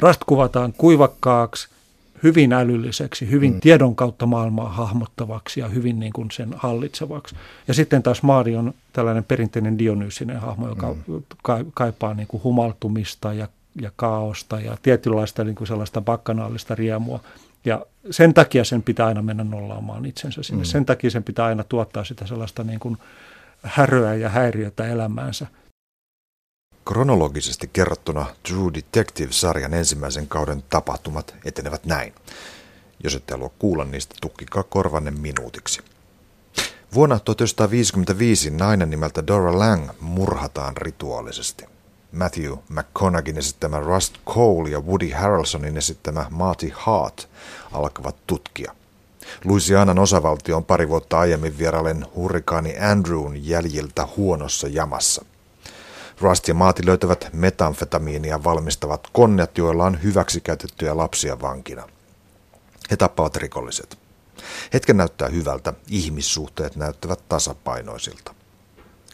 Rast kuvataan kuivakkaaksi, hyvin älylliseksi, hyvin mm. tiedon kautta maailmaa hahmottavaksi ja hyvin niin kuin sen hallitsevaksi. Ja sitten taas Maari on tällainen perinteinen Dionyysinen hahmo, joka mm. kaipaa niin kuin humaltumista ja, ja kaaosta ja tietynlaista niin kuin sellaista bakkanaalista riemua. Ja sen takia sen pitää aina mennä nollaamaan itsensä sinne. Mm. Sen takia sen pitää aina tuottaa sitä sellaista niin kuin häröä ja häiriötä elämäänsä. Kronologisesti kerrottuna True Detective-sarjan ensimmäisen kauden tapahtumat etenevät näin. Jos ette halua kuulla niistä, tukkikaa korvanne minuutiksi. Vuonna 1955 nainen nimeltä Dora Lang murhataan rituaalisesti. Matthew McConaughin esittämä Rust Cole ja Woody Harrelsonin esittämä Marty Hart alkavat tutkia. Louisianan osavaltio on pari vuotta aiemmin vierailen hurrikaani Andrewn jäljiltä huonossa jamassa. Rust ja Maati löytävät metamfetamiinia valmistavat konnet, joilla on hyväksikäytettyjä lapsia vankina. He tappavat rikolliset. Hetken näyttää hyvältä, ihmissuhteet näyttävät tasapainoisilta.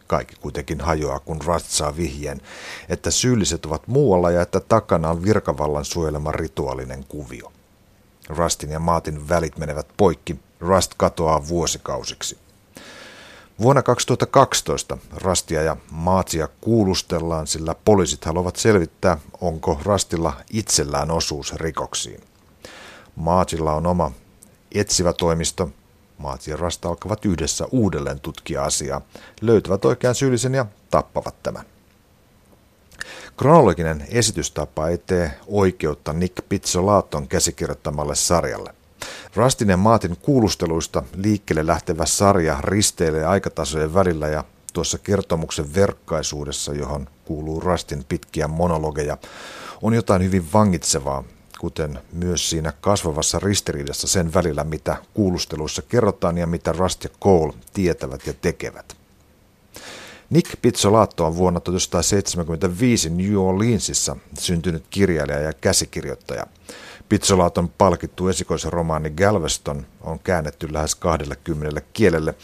Kaikki kuitenkin hajoaa, kun Rust saa vihjeen, että syylliset ovat muualla ja että takana on virkavallan suojelema rituaalinen kuvio. Rustin ja Maatin välit menevät poikki, Rust katoaa vuosikausiksi. Vuonna 2012 Rastia ja Maatsia kuulustellaan, sillä poliisit haluavat selvittää, onko Rastilla itsellään osuus rikoksiin. Maatsilla on oma etsivä toimisto. Maatsi ja Rasta alkavat yhdessä uudelleen tutkia asiaa, löytävät oikean syyllisen ja tappavat tämän. Kronologinen esitystapa ei tee oikeutta Nick Pizzolaatton käsikirjoittamalle sarjalle. Rastin ja Maatin kuulusteluista liikkeelle lähtevä sarja risteilee aikatasojen välillä ja tuossa kertomuksen verkkaisuudessa, johon kuuluu Rastin pitkiä monologeja, on jotain hyvin vangitsevaa, kuten myös siinä kasvavassa ristiriidassa sen välillä, mitä kuulusteluissa kerrotaan ja mitä Rust ja Cole tietävät ja tekevät. Nick Pizzolaatto on vuonna 1975 New Orleansissa syntynyt kirjailija ja käsikirjoittaja. Pizzolaaton palkittu esikoisromaani Galveston on käännetty lähes 20 kielelle.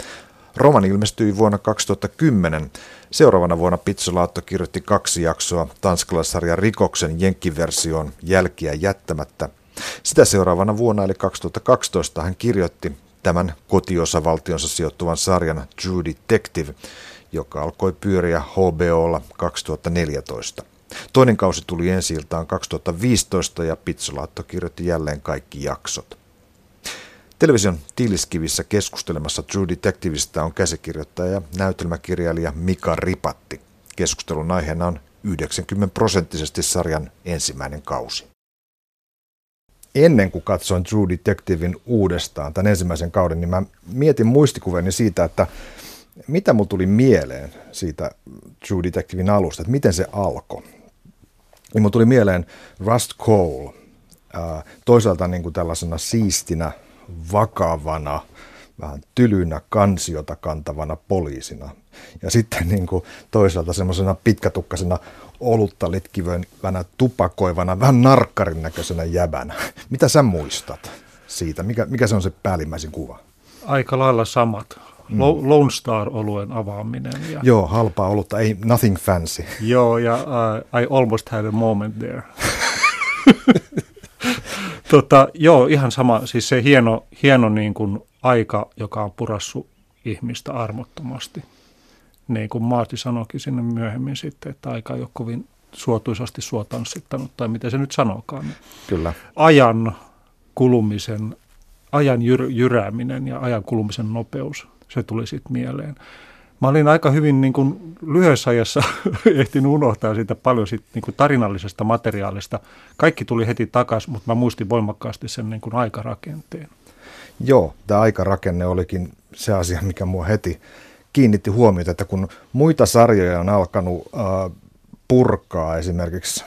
Romani ilmestyi vuonna 2010. Seuraavana vuonna Pizzolaatto kirjoitti kaksi jaksoa tanskalaisarjan Rikoksen jenkkiversioon Jälkiä jättämättä. Sitä seuraavana vuonna eli 2012 hän kirjoitti tämän kotiosavaltionsa sijoittuvan sarjan True Detective, joka alkoi pyöriä HBOlla 2014. Toinen kausi tuli ensi 2015 ja Pizzolaatto kirjoitti jälleen kaikki jaksot. Television tiiliskivissä keskustelemassa True Detectiveista on käsikirjoittaja ja näytelmäkirjailija Mika Ripatti. Keskustelun aiheena on 90 prosenttisesti sarjan ensimmäinen kausi. Ennen kuin katsoin True Detectivein uudestaan, tämän ensimmäisen kauden, niin mä mietin muistikuveni siitä, että mitä mulla tuli mieleen siitä True Detectivein alusta, että miten se alkoi niin tuli mieleen Rust Cole, toisaalta niin kuin tällaisena siistinä, vakavana, vähän tylynä kansiota kantavana poliisina. Ja sitten niin kuin toisaalta semmoisena pitkätukkasena olutta litkivänä, tupakoivana, vähän narkkarin näköisenä jäbänä. Mitä sä muistat siitä? Mikä, mikä se on se päällimmäisin kuva? Aika lailla samat. Mm. Lone Star-oluen avaaminen. Ja, Joo, halpaa olutta, ei nothing fancy. Joo, ja uh, I almost had a moment there. tota, joo, ihan sama, siis se hieno, hieno niin kuin aika, joka on purassu ihmistä armottomasti. Niin kuin Maati sanoikin sinne myöhemmin sitten, että aika ei ole kovin suotuisasti suotanssittanut, tai miten se nyt sanokaan. Kyllä. Ajan kulumisen, ajan jyr, jyrääminen ja ajan kulumisen nopeus se tuli sitten mieleen. Mä olin aika hyvin niin kuin lyhyessä ajassa ehtinyt unohtaa siitä paljon siitä niin kuin tarinallisesta materiaalista. Kaikki tuli heti takaisin, mutta mä muistin voimakkaasti sen niin kuin aikarakenteen. Joo, tämä aikarakenne olikin se asia, mikä mua heti kiinnitti huomiota, että kun muita sarjoja on alkanut äh, purkaa esimerkiksi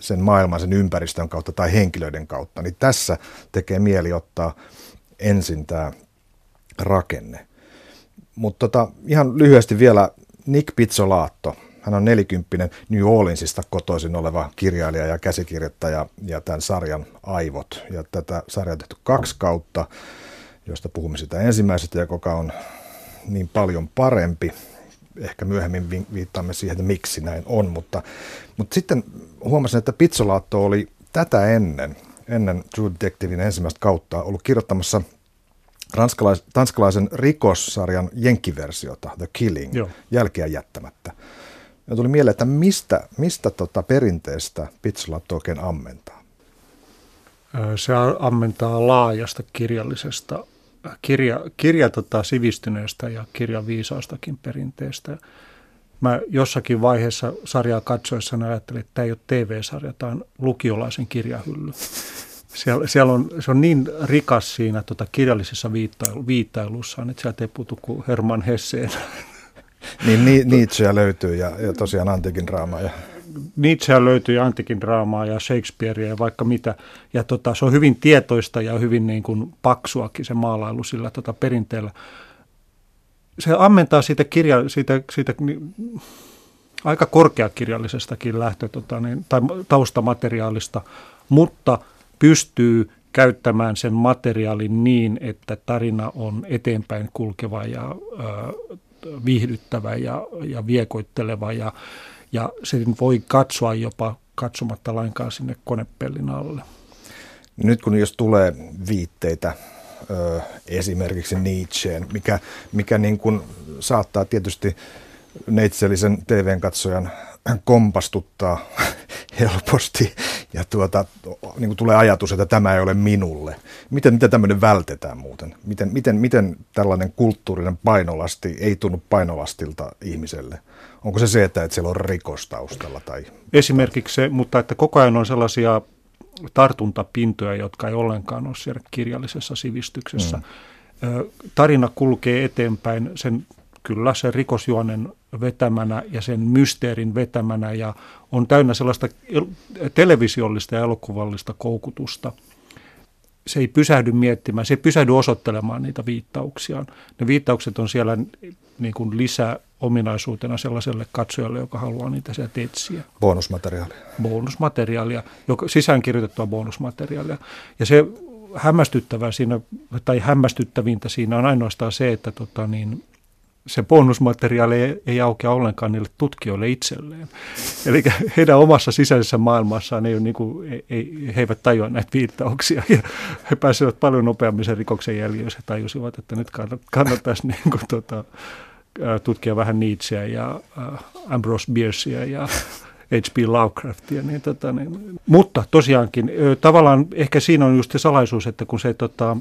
sen maailman, sen ympäristön kautta tai henkilöiden kautta, niin tässä tekee mieli ottaa ensin tämä rakenne. Mutta tota, ihan lyhyesti vielä Nick Pizzolaatto. Hän on nelikymppinen New Orleansista kotoisin oleva kirjailija ja käsikirjoittaja ja tämän sarjan aivot. Ja tätä sarjaa on tehty kaksi kautta, josta puhumme sitä ensimmäisestä, joka on niin paljon parempi. Ehkä myöhemmin viittaamme siihen, että miksi näin on, mutta, mutta sitten huomasin, että Pizzolaatto oli tätä ennen, ennen True Detectivein ensimmäistä kautta ollut kirjoittamassa ranskalais, tanskalaisen rikossarjan jenkkiversiota, The Killing, Joo. jälkeä jättämättä. Ja tuli mieleen, että mistä, mistä tota perinteestä Pizzolatto oikein ammentaa? Se ammentaa laajasta kirjallisesta, kirja, kirja tota, sivistyneestä ja kirjaviisaastakin perinteestä. Mä jossakin vaiheessa sarjaa katsoessa ajattelin, että tämä ei ole TV-sarja, tämä on lukiolaisen kirjahylly. Siellä, siellä on, se on niin rikas siinä tota, kirjallisessa viittailu, viittailussaan, että sieltä ei puutu kuin Herman Hesseen. Niin ni, Nietzscheä löytyy ja, ja tosiaan antiikin draamaa. Ja... Nietzscheä löytyy ja antiikin draamaa ja Shakespearea ja vaikka mitä. Ja tota, se on hyvin tietoista ja hyvin niin kuin paksuakin se maalailu sillä tota, perinteellä. Se ammentaa siitä, kirja, siitä, siitä aika korkeakirjallisestakin lähtö, tota, niin, tai taustamateriaalista, mutta – pystyy käyttämään sen materiaalin niin, että tarina on eteenpäin kulkeva ja ö, viihdyttävä ja, ja viekoitteleva ja, ja sen voi katsoa jopa katsomatta lainkaan sinne konepellin alle. Nyt kun jos tulee viitteitä ö, esimerkiksi Nietzscheen, mikä, mikä niin kuin saattaa tietysti neitsellisen TV-katsojan kompastuttaa helposti ja tuota, niin kuin tulee ajatus, että tämä ei ole minulle. Miten, miten tämmöinen vältetään muuten? Miten, miten, miten tällainen kulttuurinen painolasti ei tunnu painolastilta ihmiselle? Onko se se, että, että siellä on rikostaustalla? Tai... Esimerkiksi se, mutta että koko ajan on sellaisia tartuntapintoja, jotka ei ollenkaan ole siellä kirjallisessa sivistyksessä. Mm. Tarina kulkee eteenpäin sen kyllä sen rikosjuonen vetämänä ja sen mysteerin vetämänä ja on täynnä sellaista televisiollista ja elokuvallista koukutusta. Se ei pysähdy miettimään, se ei pysähdy osoittelemaan niitä viittauksiaan. Ne viittaukset on siellä niin kuin lisäominaisuutena sellaiselle katsojalle, joka haluaa niitä sieltä etsiä. Bonusmateriaalia. Bonusmateriaalia, joka, sisäänkirjoitettua bonusmateriaalia. Ja se hämmästyttävää siinä, tai hämmästyttävintä siinä on ainoastaan se, että tota niin, se bonusmateriaali ei, ei aukea ollenkaan niille tutkijoille itselleen. Eli heidän omassa sisäisessä maailmassaan ei ole, niin kuin, ei, ei, he eivät tajua näitä viittauksia. Ja he pääsevät paljon nopeammin sen rikoksen jäljiin, jos he tajusivat, että nyt kannattaisi niin kuin, tota, tutkia vähän Nietzscheä ja Ambrose Biercia ja H.P. Lovecraftia. Niin, tota, niin. Mutta tosiaankin, tavallaan ehkä siinä on just se salaisuus, että kun se tota,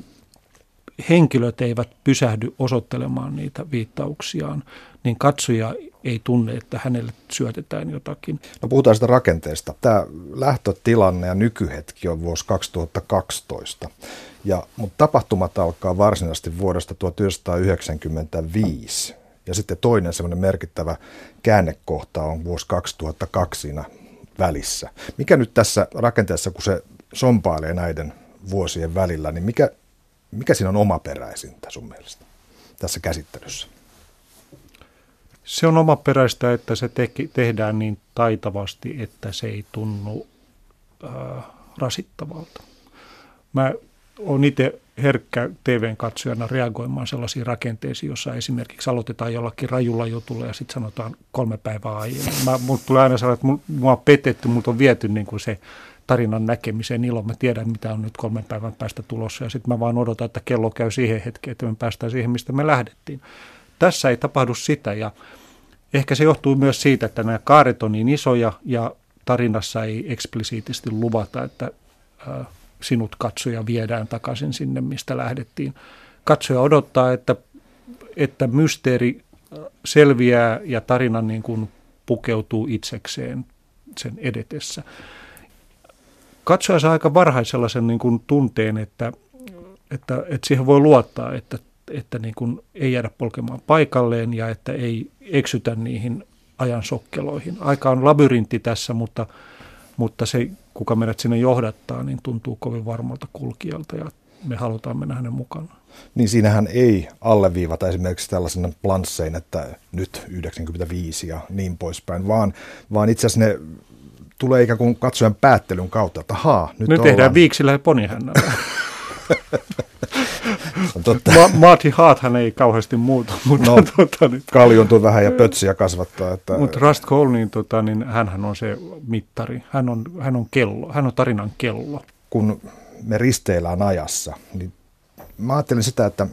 henkilöt eivät pysähdy osoittelemaan niitä viittauksiaan, niin katsoja ei tunne, että hänelle syötetään jotakin. No puhutaan sitä rakenteesta. Tämä lähtötilanne ja nykyhetki on vuosi 2012, ja, mutta tapahtumat alkaa varsinaisesti vuodesta 1995. Ja sitten toinen semmoinen merkittävä käännekohta on vuosi 2002 siinä välissä. Mikä nyt tässä rakenteessa, kun se sompailee näiden vuosien välillä, niin mikä mikä siinä on omaperäisintä sun mielestä tässä käsittelyssä? Se on omaperäistä, että se te- tehdään niin taitavasti, että se ei tunnu äh, rasittavalta. Mä oon itse herkkä TVn katsojana reagoimaan sellaisiin rakenteisiin, jossa esimerkiksi aloitetaan jollakin rajulla jutulla ja sitten sanotaan kolme päivää aiemmin. Mä, mut tulee aina sanoa, että mua on petetty, multa on viety niin kuin se tarinan näkemiseen ilo. Mä tiedän, mitä on nyt kolmen päivän päästä tulossa ja sitten mä vaan odotan, että kello käy siihen hetkeen, että me päästään siihen, mistä me lähdettiin. Tässä ei tapahdu sitä ja ehkä se johtuu myös siitä, että nämä kaaret on niin isoja ja tarinassa ei eksplisiittisesti luvata, että sinut katsoja viedään takaisin sinne, mistä lähdettiin. Katsoja odottaa, että, että mysteeri selviää ja tarina niin kuin pukeutuu itsekseen sen edetessä katsoja saa aika varhain sellaisen niin kuin tunteen, että, että, että siihen voi luottaa, että, että niin kuin ei jäädä polkemaan paikalleen ja että ei eksytä niihin ajan sokkeloihin. Aika on labyrintti tässä, mutta, mutta se, kuka meidät sinne johdattaa, niin tuntuu kovin varmalta kulkijalta ja me halutaan mennä hänen mukana. Niin siinähän ei alleviivata esimerkiksi tällaisen planssein, että nyt 95 ja niin poispäin, vaan, vaan itse asiassa ne tulee ikään kuin katsojan päättelyn kautta, että haa, nyt, nyt tehdään viiksillä ja ponihännällä. On totta. Ma- Marty Haathan ei kauheasti muuta, mutta No, tota, niin, Kaljuntuu vähän ja pötsiä kasvattaa. Että, Mutta Rust Cole, niin, tota, niin hänhän on se mittari. Hän on, hän on kello, hän on tarinan kello. kun me risteillään ajassa, niin mä ajattelin sitä, että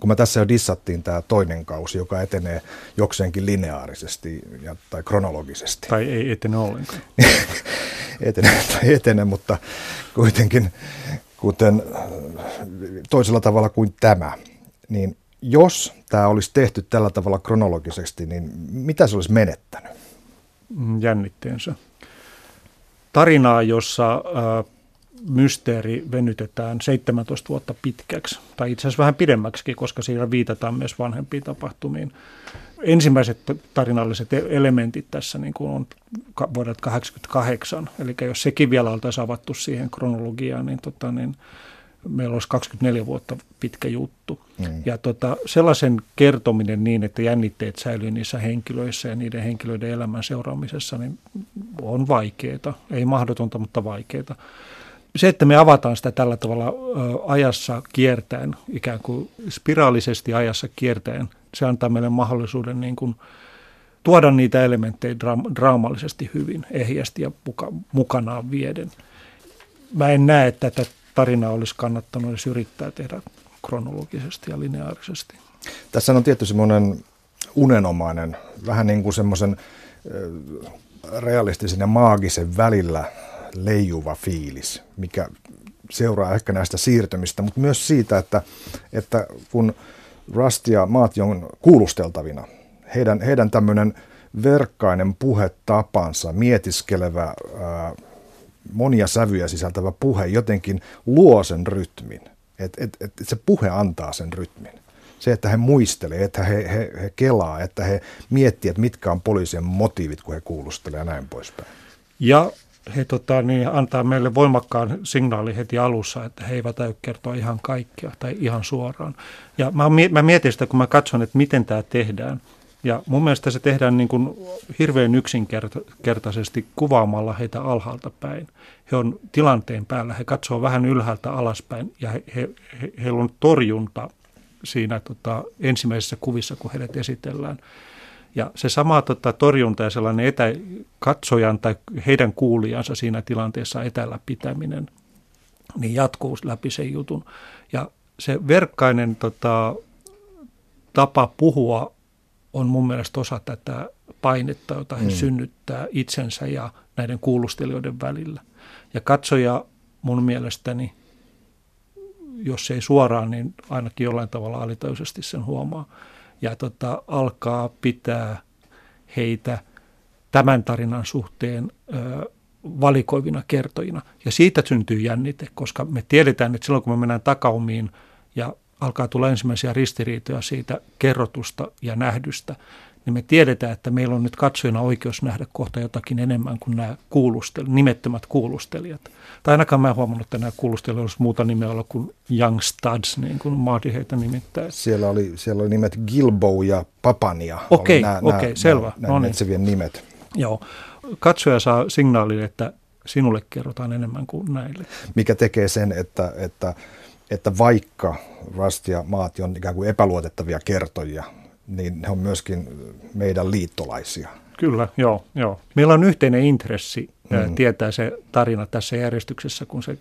kun me tässä jo dissattiin tämä toinen kausi, joka etenee jokseenkin lineaarisesti ja, tai kronologisesti. Tai ei etene ollenkaan. etene, tai etene, mutta kuitenkin kuten toisella tavalla kuin tämä, niin jos tämä olisi tehty tällä tavalla kronologisesti, niin mitä se olisi menettänyt? Mm, jännitteensä. Tarinaa, jossa äh, mysteeri venytetään 17 vuotta pitkäksi, tai itse asiassa vähän pidemmäksi, koska siinä viitataan myös vanhempiin tapahtumiin. Ensimmäiset tarinalliset e- elementit tässä niin kuin on vuodelta 1988, eli jos sekin vielä oltaisiin avattu siihen kronologiaan, niin, tota, niin meillä olisi 24 vuotta pitkä juttu. Mm. Ja tota, sellaisen kertominen niin, että jännitteet säilyy niissä henkilöissä ja niiden henkilöiden elämän seuraamisessa, niin on vaikeaa. Ei mahdotonta, mutta vaikeaa. Se, että me avataan sitä tällä tavalla ajassa kiertäen, ikään kuin spiraalisesti ajassa kiertäen, se antaa meille mahdollisuuden niin kuin, tuoda niitä elementtejä dra- draamallisesti hyvin, ehjästi ja muka, mukanaan vieden. Mä en näe, että tätä tarinaa olisi kannattanut edes yrittää tehdä kronologisesti ja lineaarisesti. Tässä on tietty semmoinen unenomainen, vähän niin kuin semmoisen realistisen ja maagisen välillä leijuva fiilis, mikä seuraa ehkä näistä siirtymistä, mutta myös siitä, että, että kun Rust ja Maati on kuulusteltavina, heidän, heidän tämmöinen verkkainen puhetapansa, mietiskelevä, ää, monia sävyjä sisältävä puhe jotenkin luo sen rytmin. Että et, et se puhe antaa sen rytmin. Se, että he muistelee, että he, he, he kelaa, että he miettii, että mitkä on poliisien motiivit, kun he kuulustelee ja näin poispäin. Ja he tota, niin antaa meille voimakkaan signaali heti alussa, että he eivät aio kertoa ihan kaikkea tai ihan suoraan. Ja mä, mä mietin sitä, kun mä katson, että miten tämä tehdään. Ja mun mielestä se tehdään niin kuin hirveän yksinkertaisesti kuvaamalla heitä alhaalta päin. He on tilanteen päällä, he katsoo vähän ylhäältä alaspäin ja he, he, he, heillä on torjunta siinä tota, ensimmäisessä kuvissa, kun heidät esitellään. Ja se sama tota, torjunta ja sellainen etäkatsojan tai heidän kuulijansa siinä tilanteessa etällä pitäminen, niin jatkuu läpi sen jutun. Ja se verkkainen tota, tapa puhua on mun mielestä osa tätä painetta, jota he mm. synnyttää itsensä ja näiden kuulustelijoiden välillä. Ja katsoja mun mielestäni, jos ei suoraan, niin ainakin jollain tavalla alitajuisesti sen huomaa ja tota, alkaa pitää heitä tämän tarinan suhteen ö, valikoivina kertojina. Ja siitä syntyy jännite, koska me tiedetään, että silloin kun me mennään takaumiin ja alkaa tulla ensimmäisiä ristiriitoja siitä kerrotusta ja nähdystä, niin me tiedetään, että meillä on nyt katsojana oikeus nähdä kohta jotakin enemmän kuin nämä kuulustel- nimettömät kuulustelijat. Tai ainakaan mä en huomannut, että nämä kuulustelijat olisi muuta nimeä olla kuin Young Studs, niin kuin Marty heitä nimittäin. Siellä oli, siellä oli nimet Gilbo ja Papania. Okei, okay, okay, selvä. Nämä, no niin. nimet. Joo. Katsoja saa signaalin, että sinulle kerrotaan enemmän kuin näille. Mikä tekee sen, että, että, että vaikka Rust ja Maati on ikään kuin epäluotettavia kertojia, niin he on myöskin meidän liittolaisia. Kyllä, joo, joo. Meillä on yhteinen intressi mm. tietää se tarina tässä järjestyksessä, kun se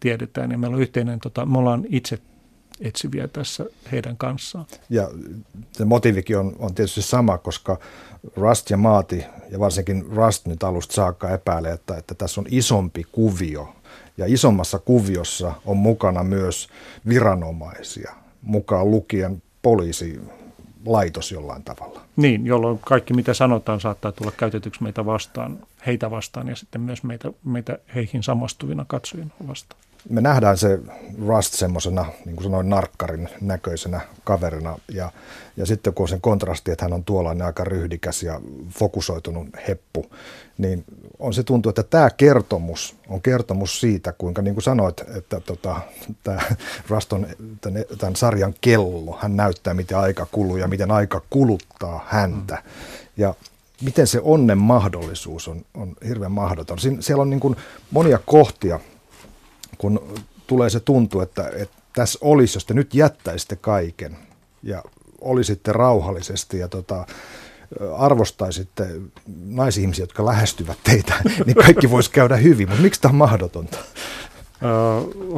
tiedetään. Ja meillä on yhteinen, tota, me ollaan itse etsiviä tässä heidän kanssaan. Ja se motiivikin on, on tietysti sama, koska Rust ja Maati, ja varsinkin Rust nyt alusta saakka epäilee, että, että tässä on isompi kuvio. Ja isommassa kuviossa on mukana myös viranomaisia, mukaan lukien poliisi, laitos jollain tavalla. Niin, jolloin kaikki mitä sanotaan saattaa tulla käytetyksi meitä vastaan, heitä vastaan ja sitten myös meitä, meitä heihin samastuvina katsojina vastaan me nähdään se Rust semmoisena, niin kuin sanoin, narkkarin näköisenä kaverina. Ja, ja sitten kun on sen kontrasti, että hän on tuollainen aika ryhdikäs ja fokusoitunut heppu, niin on se tuntuu, että tämä kertomus on kertomus siitä, kuinka niin kuin sanoit, että tota, tämä Rust on tämän, tämän sarjan kello. Hän näyttää, miten aika kuluu ja miten aika kuluttaa häntä. Mm. Ja miten se onnen mahdollisuus on, on hirveän mahdoton. Siin, siellä on niin kuin monia kohtia, kun tulee se tuntu, että, että tässä olisi, jos te nyt jättäisitte kaiken ja olisitte rauhallisesti ja tota, arvostaisitte naisihmisiä, jotka lähestyvät teitä, niin kaikki voisi käydä hyvin, mutta miksi tämä on mahdotonta?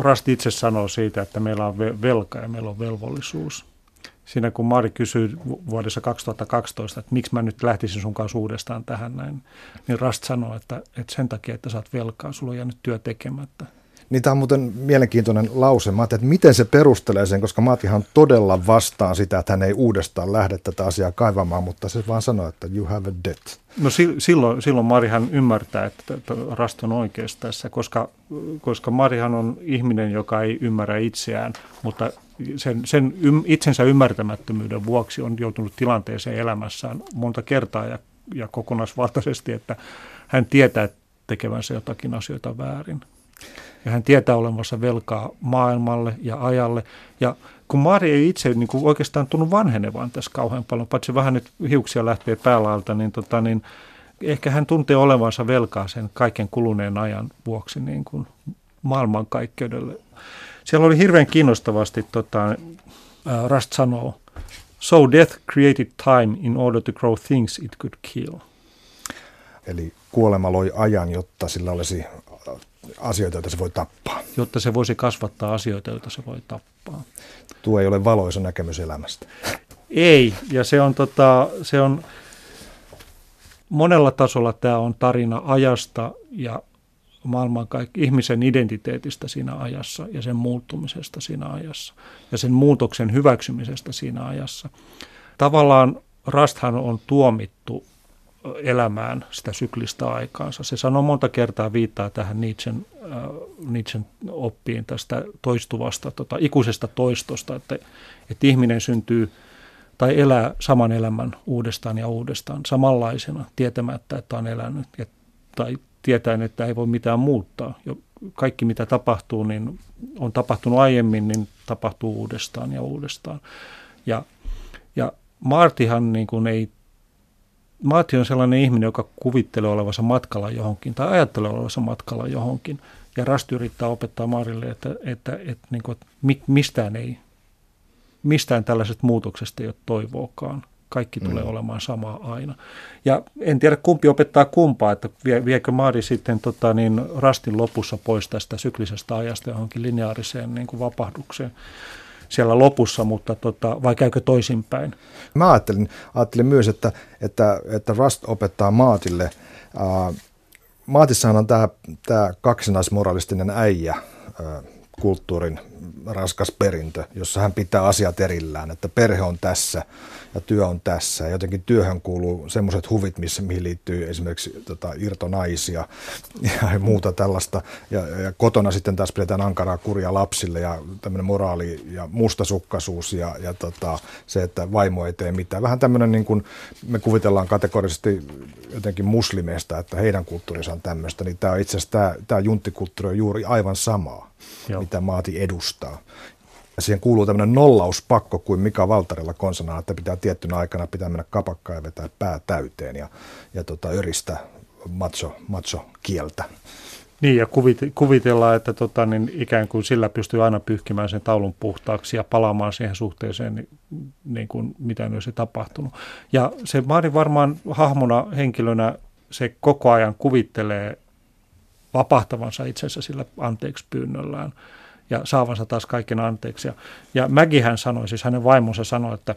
Rast itse sanoo siitä, että meillä on velka ja meillä on velvollisuus. Siinä kun Mari kysyi vuodessa 2012, että miksi mä nyt lähtisin sun kanssa uudestaan tähän näin, niin Rast sanoi, että, että sen takia, että saat velkaa, sulla on jäänyt työ tekemättä. Niin tämä on muuten mielenkiintoinen lause. Mä että miten se perustelee sen, koska Matihan todella vastaan sitä, että hän ei uudestaan lähde tätä asiaa kaivamaan, mutta se vaan sanoo, että you have a debt. No silloin, silloin Marihan ymmärtää, että, että Rast on oikeassa tässä, koska, koska Marihan on ihminen, joka ei ymmärrä itseään, mutta sen, sen itsensä ymmärtämättömyyden vuoksi on joutunut tilanteeseen elämässään monta kertaa ja, ja kokonaisvaltaisesti, että hän tietää tekevänsä jotakin asioita väärin ja hän tietää olevansa velkaa maailmalle ja ajalle. Ja kun Mari ei itse niin kuin oikeastaan tunnu vanhenevan tässä kauhean paljon, paitsi vähän nyt hiuksia lähtee päälaalta, niin, tota, niin ehkä hän tuntee olevansa velkaa sen kaiken kuluneen ajan vuoksi niin kuin maailmankaikkeudelle. Siellä oli hirveän kiinnostavasti, tota, Rust sanoo, So death created time in order to grow things it could kill. Eli kuolema loi ajan, jotta sillä olisi asioita, joita se voi tappaa. Jotta se voisi kasvattaa asioita, joita se voi tappaa. Tuo ei ole valoisa näkemys elämästä. Ei, ja se on, tota, se on monella tasolla tämä on tarina ajasta ja maailman kaikki, ihmisen identiteetistä siinä ajassa ja sen muuttumisesta siinä ajassa ja sen muutoksen hyväksymisestä siinä ajassa. Tavallaan Rasthan on tuomittu elämään sitä syklistä aikaansa. Se sanoo monta kertaa, viittaa tähän Nietzschen, äh, Nietzschen oppiin tästä toistuvasta, tota, ikuisesta toistosta, että, että ihminen syntyy tai elää saman elämän uudestaan ja uudestaan samanlaisena, tietämättä, että on elänyt, ja, tai tietäen, että ei voi mitään muuttaa. Jo kaikki, mitä tapahtuu, niin on tapahtunut aiemmin, niin tapahtuu uudestaan ja uudestaan. Ja, ja Martihan niin kuin ei Maati on sellainen ihminen, joka kuvittelee olevansa matkalla johonkin tai ajattelee olevansa matkalla johonkin. Ja Rasti yrittää opettaa Maarille, että, että, että, että, niin kuin, että mistään ei, mistään tällaisesta muutoksesta ei ole toivoakaan. Kaikki tulee mm. olemaan samaa aina. Ja en tiedä kumpi opettaa kumpaa, että vie, viekö Maari sitten tota, niin Rastin lopussa pois tästä syklisestä ajasta johonkin lineaariseen niin kuin vapahdukseen siellä lopussa, mutta tota, vai käykö toisinpäin? Mä ajattelin, ajattelin myös, että, että, että Rust opettaa Maatille. Äh, Maatissahan on tämä, kaksinaismoralistinen äijä, kulttuurin raskas perintö, jossa hän pitää asiat erillään, että perhe on tässä ja työ on tässä. Ja jotenkin työhön kuuluu semmoiset huvit, missä, mihin liittyy esimerkiksi tota, irtonaisia ja muuta tällaista. Ja, ja kotona sitten taas pidetään ankaraa kuria lapsille ja tämmöinen moraali ja mustasukkaisuus ja, ja tota, se, että vaimo ei tee mitään. Vähän tämmöinen niin kuin me kuvitellaan kategorisesti jotenkin muslimeista, että heidän kulttuurinsa on tämmöistä, niin tämä itse asiassa tämä, tämä junttikulttuuri on juuri aivan samaa, Joo. mitä maati edustaa. Ja siihen kuuluu tämmöinen nollauspakko kuin Mika Valtarilla konsana, että pitää tiettynä aikana pitää mennä kapakkaan ja vetää pää täyteen ja, ja tota, öristä macho, macho kieltä. Niin, ja kuvitellaan, että tota, niin ikään kuin sillä pystyy aina pyyhkimään sen taulun puhtaaksi ja palaamaan siihen suhteeseen, niin, niin kuin mitä olisi tapahtunut. Ja se Maari varmaan hahmona, henkilönä, se koko ajan kuvittelee vapahtavansa itsensä sillä anteeksi pyynnöllään ja saavansa taas kaiken anteeksi. Ja, ja hän sanoi, siis hänen vaimonsa sanoi, että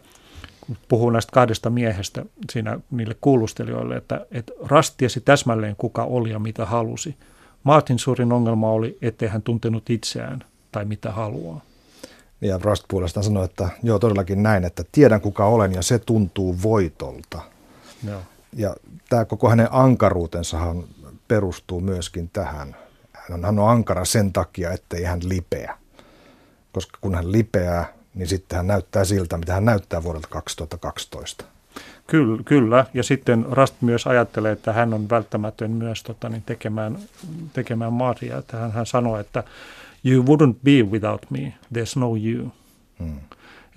kun puhuu näistä kahdesta miehestä siinä niille kuulustelijoille, että, että rastiesi täsmälleen kuka oli ja mitä halusi. Martin suurin ongelma oli, ettei hän tuntenut itseään tai mitä haluaa. Ja Rust puolestaan sanoi, että joo todellakin näin, että tiedän kuka olen ja se tuntuu voitolta. Joo. Ja tämä koko hänen ankaruutensahan perustuu myöskin tähän hän on ankara sen takia, ettei hän lipeä. Koska kun hän lipeää, niin sitten hän näyttää siltä, mitä hän näyttää vuodelta 2012. Kyllä, kyllä. ja sitten Rast myös ajattelee, että hän on välttämätön myös tota, niin tekemään, tekemään Maria. Että hän, hän sanoi, että you wouldn't be without me, there's no you. Hmm.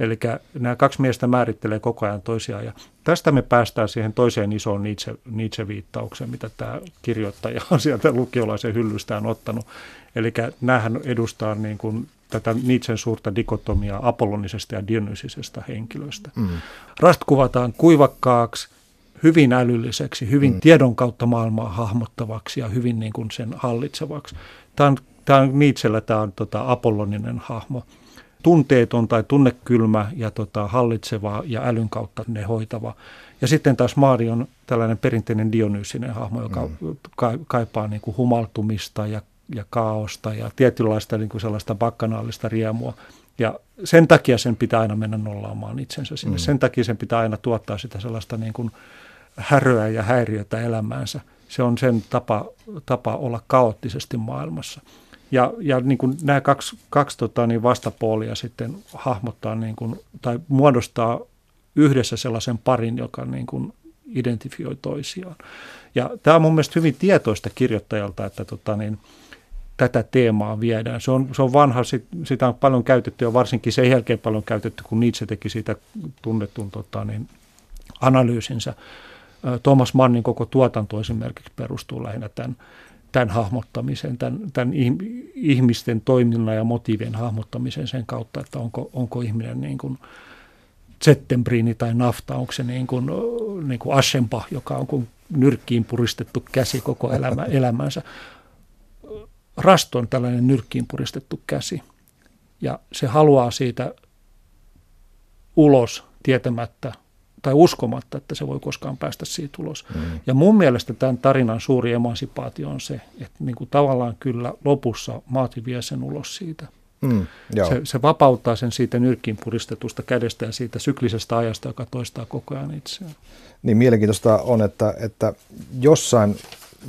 Eli nämä kaksi miestä määrittelee koko ajan toisiaan. Ja tästä me päästään siihen toiseen isoon Nietzsche, Nietzsche-viittaukseen, mitä tämä kirjoittaja on sieltä lukiolaisen hyllystään ottanut. Eli näähän edustaa niin kuin tätä Nietzschen suurta dikotomiaa apollonisesta ja dionysisesta henkilöstä. Mm. Rast kuvataan kuivakkaaksi, hyvin älylliseksi, hyvin mm. tiedon kautta maailmaa hahmottavaksi ja hyvin niin kuin sen hallitsevaksi. Tämä on, tämä on Nietzschellä tämä on tota, apolloninen hahmo. Tunteeton tai tunnekylmä ja tota, hallitseva ja älyn kautta ne hoitava. Ja sitten taas Maari on tällainen perinteinen dionyysinen hahmo, joka mm. kaipaa niin kuin humaltumista ja, ja kaaosta ja tietynlaista niin kuin sellaista bakkanaalista riemua. Ja sen takia sen pitää aina mennä nollaamaan itsensä sinne. Mm. Sen takia sen pitää aina tuottaa sitä sellaista niin kuin häröä ja häiriötä elämäänsä. Se on sen tapa, tapa olla kaoottisesti maailmassa. Ja, ja niin kuin nämä kaksi, kaksi tota, niin vastapuolia sitten hahmottaa niin kuin, tai muodostaa yhdessä sellaisen parin, joka niin kuin identifioi toisiaan. Ja tämä on mun mielestä hyvin tietoista kirjoittajalta, että tota, niin, tätä teemaa viedään. Se on, se on vanha, sit, sitä on paljon käytetty ja varsinkin sen jälkeen paljon käytetty, kun Nietzsche teki siitä tunnetun tota, niin, analyysinsä. Thomas Mannin koko tuotanto esimerkiksi perustuu lähinnä tämän, tämän hahmottamiseen, tämän, tämän ihmisten toiminnan ja motiivien hahmottamiseen sen kautta, että onko, onko ihminen niin kuin Zettenbrini tai nafta, onko se niin kuin, niin kuin Aschenbach, joka on kuin nyrkkiin puristettu käsi koko elämä, elämänsä. Rast on tällainen nyrkkiin puristettu käsi ja se haluaa siitä ulos tietämättä tai uskomatta, että se voi koskaan päästä siitä ulos. Mm. Ja mun mielestä tämän tarinan suuri emansipaatio on se, että niin kuin tavallaan kyllä lopussa maati vie sen ulos siitä. Mm, se, se vapauttaa sen siitä nyrkkiin puristetusta kädestä ja siitä syklisestä ajasta, joka toistaa koko ajan itseään. Niin mielenkiintoista on, että, että jossain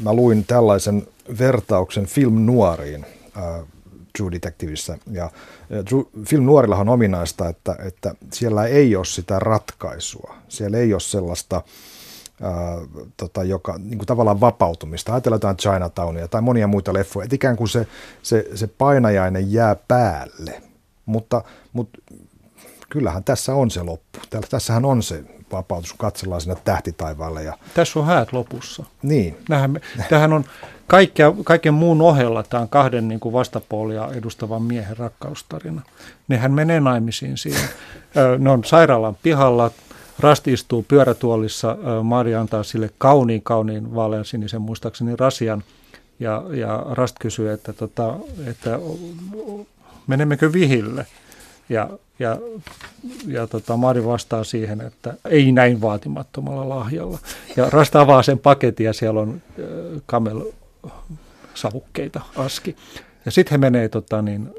mä luin tällaisen vertauksen film nuoriin, äh, True Detectiveissä. Ja Film nuorillahan on ominaista, että, että siellä ei ole sitä ratkaisua. Siellä ei ole sellaista, ää, tota, joka niin kuin tavallaan vapautumista. Ajatellaan jotain Chinatownia tai monia muita leffoja, että ikään kuin se, se, se painajainen jää päälle. Mutta, mutta kyllähän tässä on se loppu. Tässähän on se vapautus, kun katsellaan sinne tähtitaivaalle. Ja... Tässä on häät lopussa. Niin. Nähän, tämähän on kaikkea, kaiken muun ohella tämä on kahden niin kuin vastapuolia edustavan miehen rakkaustarina. Nehän menee naimisiin siinä. Ne on sairaalan pihalla, Rast istuu pyörätuolissa, Maria antaa sille kauniin, kauniin vaalean sinisen muistaakseni rasian. Ja, ja Rast kysyy, että, tota, että menemmekö vihille? Ja, ja, ja tota, Mari vastaa siihen, että ei näin vaatimattomalla lahjalla. Ja Rast avaa sen paketin ja siellä on äh, kamel savukkeita aski. Ja sitten he menee tota, niin,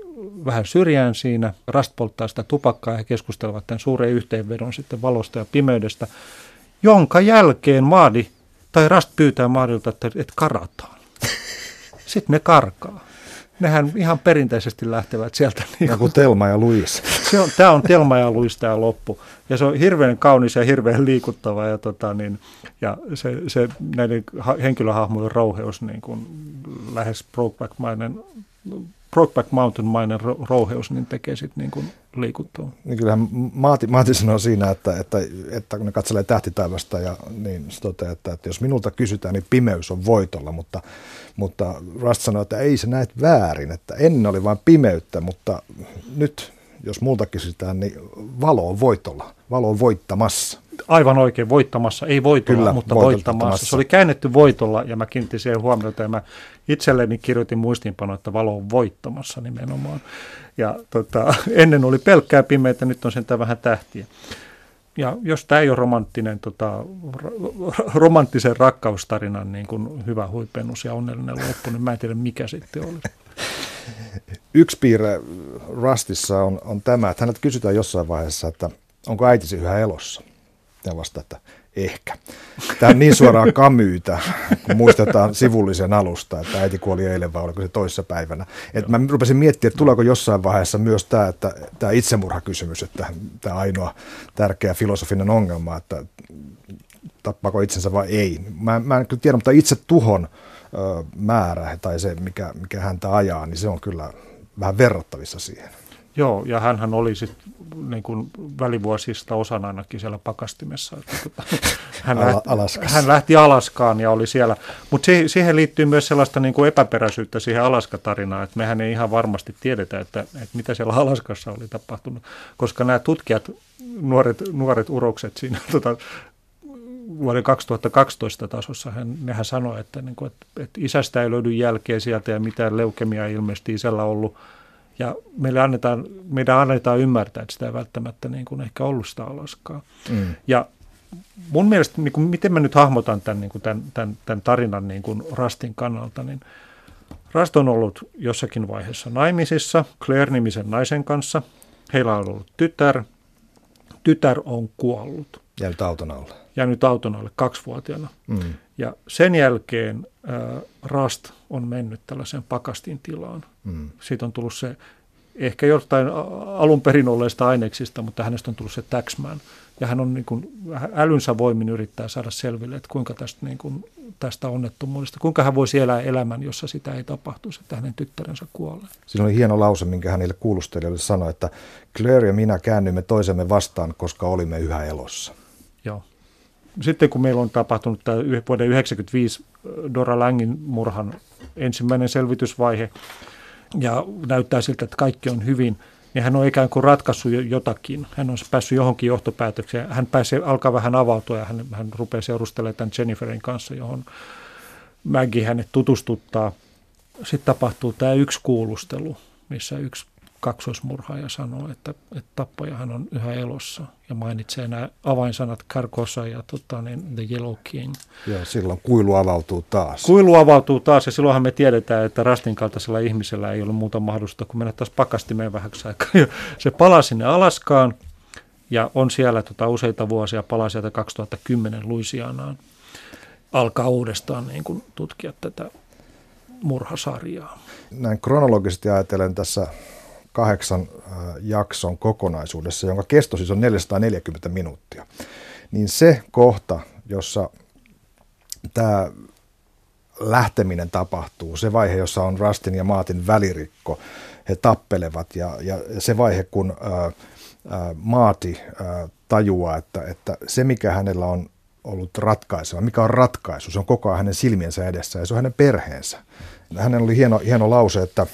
vähän syrjään siinä, Rast polttaa sitä tupakkaa ja keskustelevat tämän suuren yhteenvedon sitten valosta ja pimeydestä, jonka jälkeen Maadi, tai Rast pyytää Maadilta, että, että karataan. Sitten ne karkaa nehän ihan perinteisesti lähtevät sieltä. Niin kuin, kuin Telma ja Luis. Se on, tämä on Telma ja Luis tämä loppu. Ja se on hirveän kaunis ja hirveän liikuttava ja, tota, niin, ja se, se, näiden henkilöhahmojen rauheus niin kuin lähes Brokeback-mainen Brokeback Mountain-mainen rouheus niin tekee sitten niin kuin liikuttua. Niin kyllähän Maati, Maati sanoo siinä, että, että, että kun ne katselee tähtitaivasta, ja, niin se toteaa, että, että jos minulta kysytään, niin pimeys on voitolla, mutta, mutta Rust sanoo, että ei se näet väärin, että ennen oli vain pimeyttä, mutta nyt jos multa kysytään, niin valo on voitolla, valo on voittamassa. Aivan oikein, voittamassa, ei voitolla, Kyllä, mutta voittamassa. Se oli käännetty voitolla ja mä kiinnitin siihen huomiota ja mä itselleni kirjoitin muistiinpano, että valo on voittamassa nimenomaan. Ja tota, ennen oli pelkkää pimeitä, nyt on sentään vähän tähtiä. Ja jos tämä ei ole romanttinen, tota, romanttisen rakkaustarinan niin kuin hyvä huipennus ja onnellinen loppu, niin mä en tiedä mikä sitten oli. Yksi piirre Rustissa on, on tämä, että hänet kysytään jossain vaiheessa, että onko äitisi yhä elossa. Ja vasta, että ehkä. Tämä on niin suoraan kamyytä, kun muistetaan sivullisen alusta, että äiti kuoli eilen vai oliko se toissa päivänä. Et mä rupesin miettimään, että tuleeko jossain vaiheessa myös tämä, että, tämä itsemurhakysymys, että tämä ainoa tärkeä filosofinen ongelma, että tappaako itsensä vai ei. Mä, mä en kyllä tiedä, mutta itse tuhon määrä tai se, mikä, mikä häntä ajaa, niin se on kyllä vähän verrattavissa siihen. Joo, ja hän oli sitten niin kuin välivuosista osan ainakin siellä pakastimessa. Hän, lähti, hän lähti Alaskaan ja oli siellä. Mutta siihen, siihen liittyy myös sellaista niin kuin epäperäisyyttä siihen Alaska-tarinaan, että mehän ei ihan varmasti tiedetä, että, että mitä siellä Alaskassa oli tapahtunut, koska nämä tutkijat, nuoret, nuoret urokset siinä tota, vuoden 2012 tasossa, hän, nehän sanoi, että, niin kuin, että, että isästä ei löydy jälkeä sieltä ja mitään leukemiaa ilmeisesti isällä ollut – ja meille annetaan, meidän annetaan ymmärtää, että sitä ei välttämättä niin kuin ehkä ollut sitä Alaskaa. Mm. Ja mun mielestä, niin kuin, miten mä nyt hahmotan tämän, niin kuin tämän, tämän, tämän tarinan niin kuin Rastin kannalta, niin Rast on ollut jossakin vaiheessa naimisissa Claire-nimisen naisen kanssa. Heillä on ollut tytär. Tytär on kuollut. Jäänyt auton alle. Jäänyt auton alle kaksivuotiaana. Mm. Ja sen jälkeen äh, Rast on mennyt tällaiseen pakastin tilaan. Mm. Siitä on tullut se ehkä jostain alun perin olleista aineksista, mutta hänestä on tullut se taxman. Ja hän on niin kuin, älynsä voimin yrittää saada selville, että kuinka tästä, niin kuin, tästä onnettomuudesta, kuinka hän voisi elää elämän, jossa sitä ei tapahtuisi, että hänen tyttärensä kuolee. Siinä oli hieno lause, minkä hänille kuulustelijoille sanoi, että Claire ja minä käännymme toisemme vastaan, koska olimme yhä elossa. Joo sitten kun meillä on tapahtunut tämä vuoden 1995 Dora Langin murhan ensimmäinen selvitysvaihe, ja näyttää siltä, että kaikki on hyvin, niin hän on ikään kuin ratkaissut jotakin. Hän on päässyt johonkin johtopäätökseen. Hän pääsee, alkaa vähän avautua ja hän, hän rupeaa seurustelemaan tämän Jenniferin kanssa, johon Maggie hänet tutustuttaa. Sitten tapahtuu tämä yksi kuulustelu, missä yksi kaksoismurhaaja sanoo, että, että tappajahan on yhä elossa ja mainitsee nämä avainsanat Carcosa ja tota, niin The Yellow King. Ja silloin kuilu avautuu taas. Kuilu avautuu taas ja silloinhan me tiedetään, että Rastin kaltaisella ihmisellä ei ole muuta mahdollista kuin mennä taas pakastimeen vähäksi aikaa. Se palaa sinne Alaskaan ja on siellä tota, useita vuosia, palaa sieltä 2010 Louisianaan. Alkaa uudestaan niin kuin, tutkia tätä murhasarjaa. Näin kronologisesti ajatellen tässä kahdeksan äh, jakson kokonaisuudessa, jonka kesto siis on 440 minuuttia, niin se kohta, jossa tämä lähteminen tapahtuu, se vaihe, jossa on Rustin ja Maatin välirikko, he tappelevat ja, ja se vaihe, kun ää, ää, Maati ää, tajuaa, että, että se mikä hänellä on ollut ratkaiseva, mikä on ratkaisu, se on koko ajan hänen silmiensä edessä ja se on hänen perheensä. Hänen oli hieno, hieno lause, että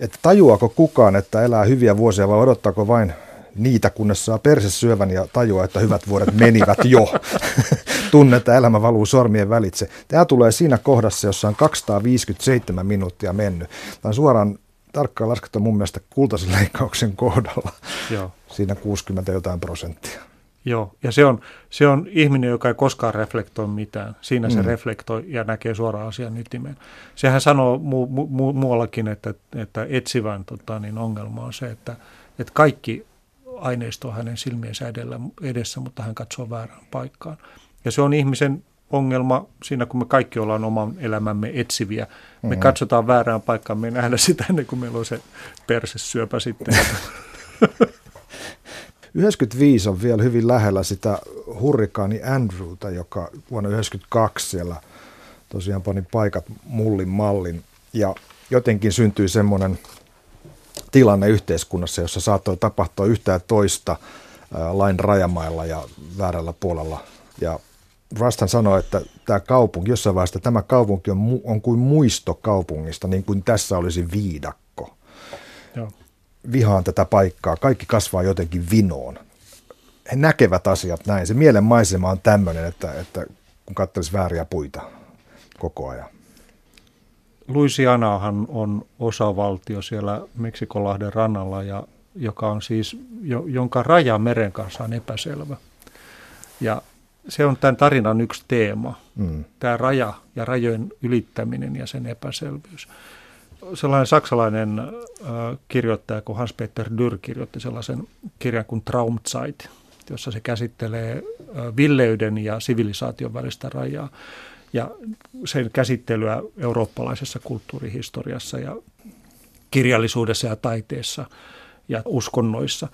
että tajuako kukaan, että elää hyviä vuosia vai odottaako vain niitä, kunnes saa perse syövän ja tajua, että hyvät vuodet menivät jo. Tunne, että elämä valuu sormien välitse. Tämä tulee siinä kohdassa, jossa on 257 minuuttia mennyt. Tämä on suoraan tarkkaan laskettu mun mielestä kultaisen leikkauksen kohdalla. Joo. Siinä 60 jotain prosenttia. Joo, ja se on, se on ihminen, joka ei koskaan reflektoi mitään. Siinä mm. se reflektoi ja näkee suoraan asian ytimeen. Sehän sanoo mu- mu- muuallakin, että, että etsivän tota, niin ongelma on se, että, että kaikki aineisto on hänen silmiensä edellä, edessä, mutta hän katsoo väärään paikkaan. Ja se on ihmisen ongelma siinä, kun me kaikki ollaan oman elämämme etsiviä. Me mm-hmm. katsotaan väärään paikkaan, me ei nähdä sitä ennen kuin meillä on se persesyöpä sitten. 95 on vielä hyvin lähellä sitä hurrikaani Andrewta, joka vuonna 1992 siellä tosiaan pani paikat mullin mallin. Ja jotenkin syntyi semmoinen tilanne yhteiskunnassa, jossa saattoi tapahtua yhtään toista lain rajamailla ja väärällä puolella. Ja Rustan sanoi, että tämä kaupunki, jossain vaiheessa tämä kaupunki on, on kuin muisto kaupungista, niin kuin tässä olisi viidakko. Vihaan tätä paikkaa, kaikki kasvaa jotenkin vinoon. He näkevät asiat näin. Se mielen maisema on tämmöinen, että, että kun katselisi vääriä puita koko ajan. Louisianahan on osavaltio siellä Meksikolahden rannalla, ja, joka on siis, jo, jonka raja meren kanssa on epäselvä. Ja se on tämän tarinan yksi teema, mm. tämä raja ja rajojen ylittäminen ja sen epäselvyys sellainen saksalainen äh, kirjoittaja kuin Hans-Peter Dürr kirjoitti sellaisen kirjan kuin Traumzeit, jossa se käsittelee äh, villeyden ja sivilisaation välistä rajaa ja sen käsittelyä eurooppalaisessa kulttuurihistoriassa ja kirjallisuudessa ja taiteessa ja uskonnoissa.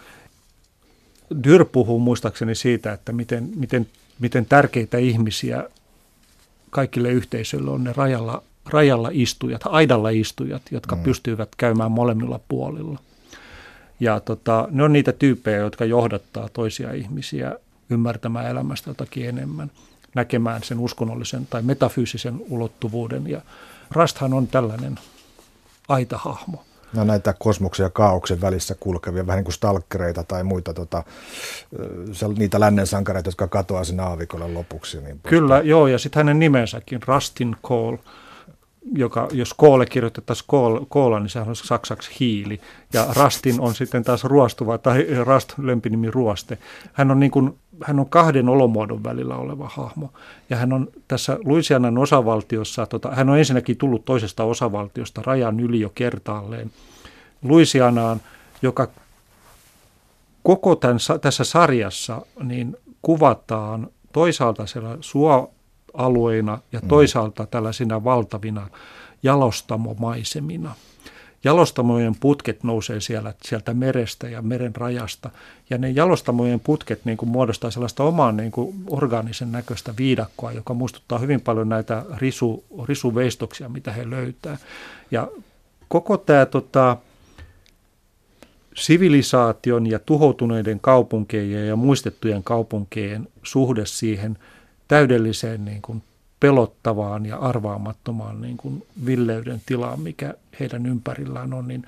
Dyr puhuu muistaakseni siitä, että miten, miten, miten tärkeitä ihmisiä kaikille yhteisöille on ne rajalla rajalla istujat, aidalla istujat, jotka mm. pystyvät käymään molemmilla puolilla. Ja tota, ne on niitä tyyppejä, jotka johdattaa toisia ihmisiä ymmärtämään elämästä jotakin enemmän, näkemään sen uskonnollisen tai metafyysisen ulottuvuuden. Ja Rasthan on tällainen aitahahmo. No näitä kosmoksen ja kaauksen välissä kulkevia, vähän niin kuin stalkereita tai muita tota, niitä lännen sankareita, jotka katoaa sinne aavikolle lopuksi. Niin Kyllä, joo, ja sitten hänen nimensäkin, Rastin Cole, joka, jos koolle kirjoitettaisiin koola, niin sehän on saksaksi hiili. Ja rastin on sitten taas ruostuva, tai rast lempinimi ruoste. Hän on, niin kuin, hän on kahden olomuodon välillä oleva hahmo. Ja hän on tässä Louisianan osavaltiossa, tota, hän on ensinnäkin tullut toisesta osavaltiosta rajan yli jo kertaalleen Louisianaan, joka koko tämän, tässä sarjassa niin kuvataan toisaalta siellä suo alueina ja mm. toisaalta tällaisina valtavina jalostamomaisemina. Jalostamojen putket nousee siellä, sieltä merestä ja meren rajasta. Ja ne jalostamojen putket niin kuin muodostaa sellaista omaa niin kuin orgaanisen näköistä viidakkoa, joka muistuttaa hyvin paljon näitä risu, risuveistoksia, mitä he löytää. Ja koko tämä tota, sivilisaation ja tuhoutuneiden kaupunkien ja muistettujen kaupunkien suhde siihen – täydelliseen niin kuin pelottavaan ja arvaamattomaan niin kuin villeyden tilaan, mikä heidän ympärillään on, niin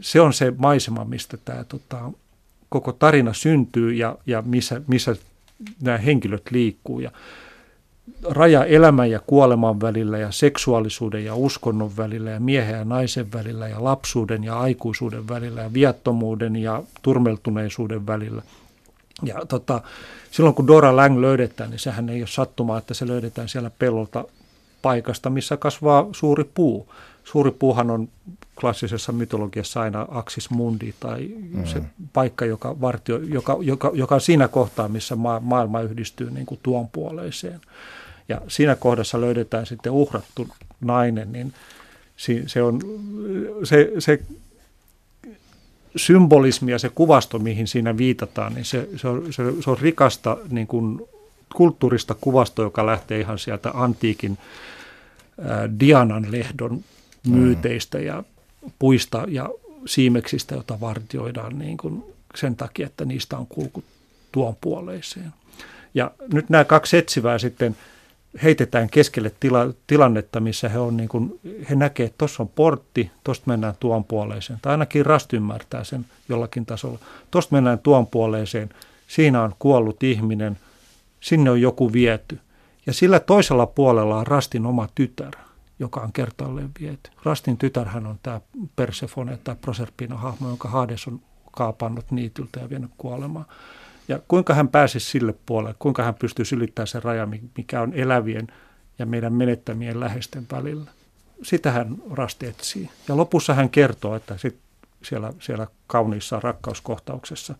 se on se maisema, mistä tämä tota, koko tarina syntyy ja, ja missä, missä nämä henkilöt liikkuu. Ja raja elämän ja kuoleman välillä ja seksuaalisuuden ja uskonnon välillä ja miehen ja naisen välillä ja lapsuuden ja aikuisuuden välillä ja viattomuuden ja turmeltuneisuuden välillä. Ja tota, silloin kun Dora Lang löydetään, niin sehän ei ole sattumaa, että se löydetään siellä pellolta paikasta, missä kasvaa suuri puu. Suuri puuhan on klassisessa mytologiassa aina Axis Mundi tai mm. se paikka, joka, vartio, joka, joka, joka on siinä kohtaa, missä ma- maailma yhdistyy niin kuin tuon puoleiseen. Ja siinä kohdassa löydetään sitten uhrattu nainen, niin se, on, se, se symbolismi ja se kuvasto, mihin siinä viitataan, niin se, se, on, se, se on rikasta niin kuin kulttuurista kuvasto, joka lähtee ihan sieltä antiikin ää, Dianan lehdon myyteistä ja puista ja siimeksistä, jota vartioidaan niin kuin sen takia, että niistä on kulku tuon puoleiseen. Ja nyt nämä kaksi etsivää sitten – heitetään keskelle tila, tilannetta, missä he, on niin kuin, he näkee, että tuossa on portti, tuosta mennään tuon puoleiseen. Tai ainakin Rast ymmärtää sen jollakin tasolla. Tuosta mennään tuon puoleiseen, siinä on kuollut ihminen, sinne on joku viety. Ja sillä toisella puolella on Rastin oma tytär, joka on kertaalleen viety. Rastin tytärhän on tämä Persefone tai Proserpina-hahmo, jonka Hades on kaapannut niityltä ja vienyt kuolemaan. Ja kuinka hän pääsi sille puolelle, kuinka hän pystyy ylittämään sen rajan, mikä on elävien ja meidän menettämien läheisten välillä. Sitä hän rasti etsii. Ja lopussa hän kertoo, että sit siellä, siellä kauniissa rakkauskohtauksessa,